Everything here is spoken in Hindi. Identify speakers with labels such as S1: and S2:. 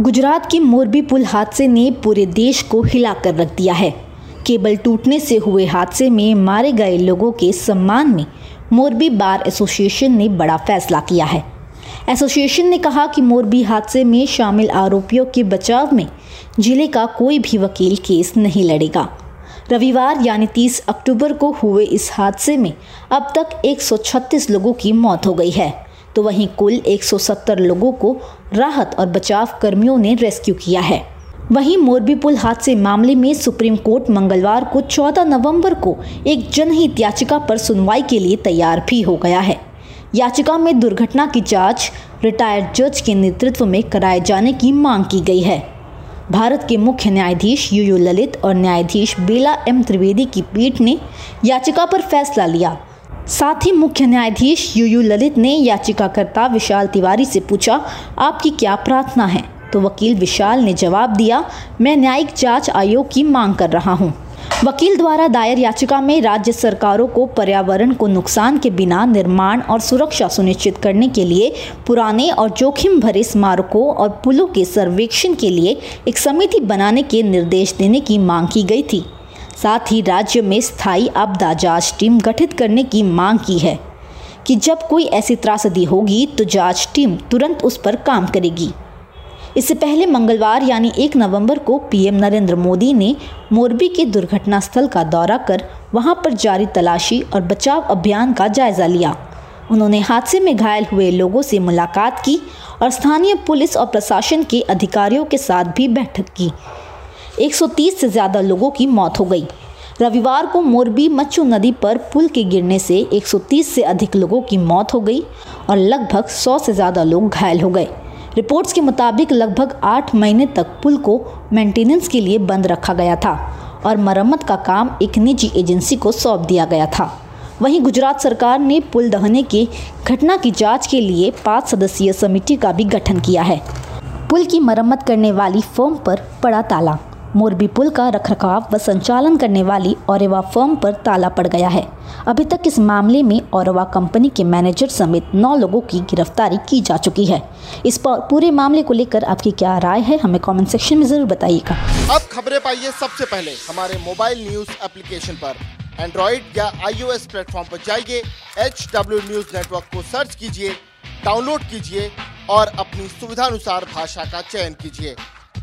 S1: गुजरात के मोरबी पुल हादसे ने पूरे देश को हिलाकर रख दिया है। केबल टूटने से हुए हादसे में मारे गए लोगों के सम्मान में मोरबी बार एसोसिएशन ने बड़ा फैसला किया है। एसोसिएशन ने कहा कि मोरबी हादसे में शामिल आरोपियों के बचाव में ज़िले का कोई भी वकील केस नहीं लड़ेगा। रविवार यानी 30 अक्टूबर को हुए इस हादसे में अब तक 136 लोगों की मौत हो गई है। तो वहीं कुल 170 लोगों को राहत और बचाव कर्मियों ने रेस्क्यू किया है। वहीं मोरबी पुल हादसे मामले में सुप्रीम कोर्ट मंगलवार को 14 नवंबर को एक जनहित याचिका पर सुनवाई के लिए तैयार भी हो गया है। याचिका में दुर्घटना की जाँच रिटायर्ड जज के नेतृत्व में कराए जाने की मांग की गई है। भारत के मुख्य न्यायाधीश यू यू ललित और न्यायाधीश बेला एम त्रिवेदी की पीठ ने याचिका पर फैसला लिया। साथ ही मुख्य न्यायाधीश यू यू ललित ने याचिकाकर्ता विशाल तिवारी से पूछा, आपकी क्या प्रार्थना है तो वकील विशाल ने जवाब दिया, मैं न्यायिक जाँच आयोग की मांग कर रहा हूँ। वकील द्वारा दायर याचिका में राज्य सरकारों को पर्यावरण को नुकसान के बिना निर्माण और सुरक्षा सुनिश्चित करने के लिए पुराने और जोखिम भरे स्मारकों और पुलों के सर्वेक्षण के लिए एक समिति बनाने के निर्देश देने की मांग की गई थी साथ ही राज्य में स्थायी आपदा जाँच टीम गठित करने की मांग की है कि जब कोई ऐसी त्रासदी होगी तो जाँच टीम तुरंत उस पर काम करेगी। इससे पहले मंगलवार यानी एक नवंबर को पीएम नरेंद्र मोदी ने मोरबी के दुर्घटना स्थल का दौरा कर वहाँ पर जारी तलाशी और बचाव अभियान का जायजा लिया। उन्होंने हादसे में घायल हुए लोगों से मुलाकात की और स्थानीय पुलिस और प्रशासन के अधिकारियों के साथ भी बैठक की। 130 से ज़्यादा लोगों की मौत हो गई। रविवार को मोरबी मच्चू नदी पर पुल के गिरने से 130 से अधिक लोगों की मौत हो गई और लगभग 100 से ज़्यादा लोग घायल हो गए। रिपोर्ट्स के मुताबिक लगभग आठ महीने तक पुल को मेंटेनेंस के लिए बंद रखा गया था और मरम्मत का काम एक निजी एजेंसी को सौंप दिया गया था। वहीं गुजरात सरकार ने पुल दहने की घटना की जाँच के लिए पाँच सदस्यीय समिति का भी गठन किया है। पुल की मरम्मत करने वाली फर्म पर पड़ा ताला। मोरबी पुल का रखरखाव व संचालन करने वाली औरवा फर्म पर ताला पड़ गया है। अभी तक इस मामले में औरवा कंपनी के मैनेजर समेत नौ लोगों की गिरफ्तारी की जा चुकी है। इस पर मामले को लेकर आपकी क्या राय है, हमें कमेंट सेक्शन में ज़रूर बताइएगा।
S2: अब खबरें पाइए सबसे पहले। हमारे मोबाइल न्यूज़ एप्लीकेशन पर। एंड्रॉइड या आईओएस प्लेटफॉर्म पर जाइए एच डब्ल्यू न्यूज़ नेटवर्क को सर्च कीजिए डाउनलोड कीजिए और अपनी सुविधानुसार भाषा का चयन कीजिए।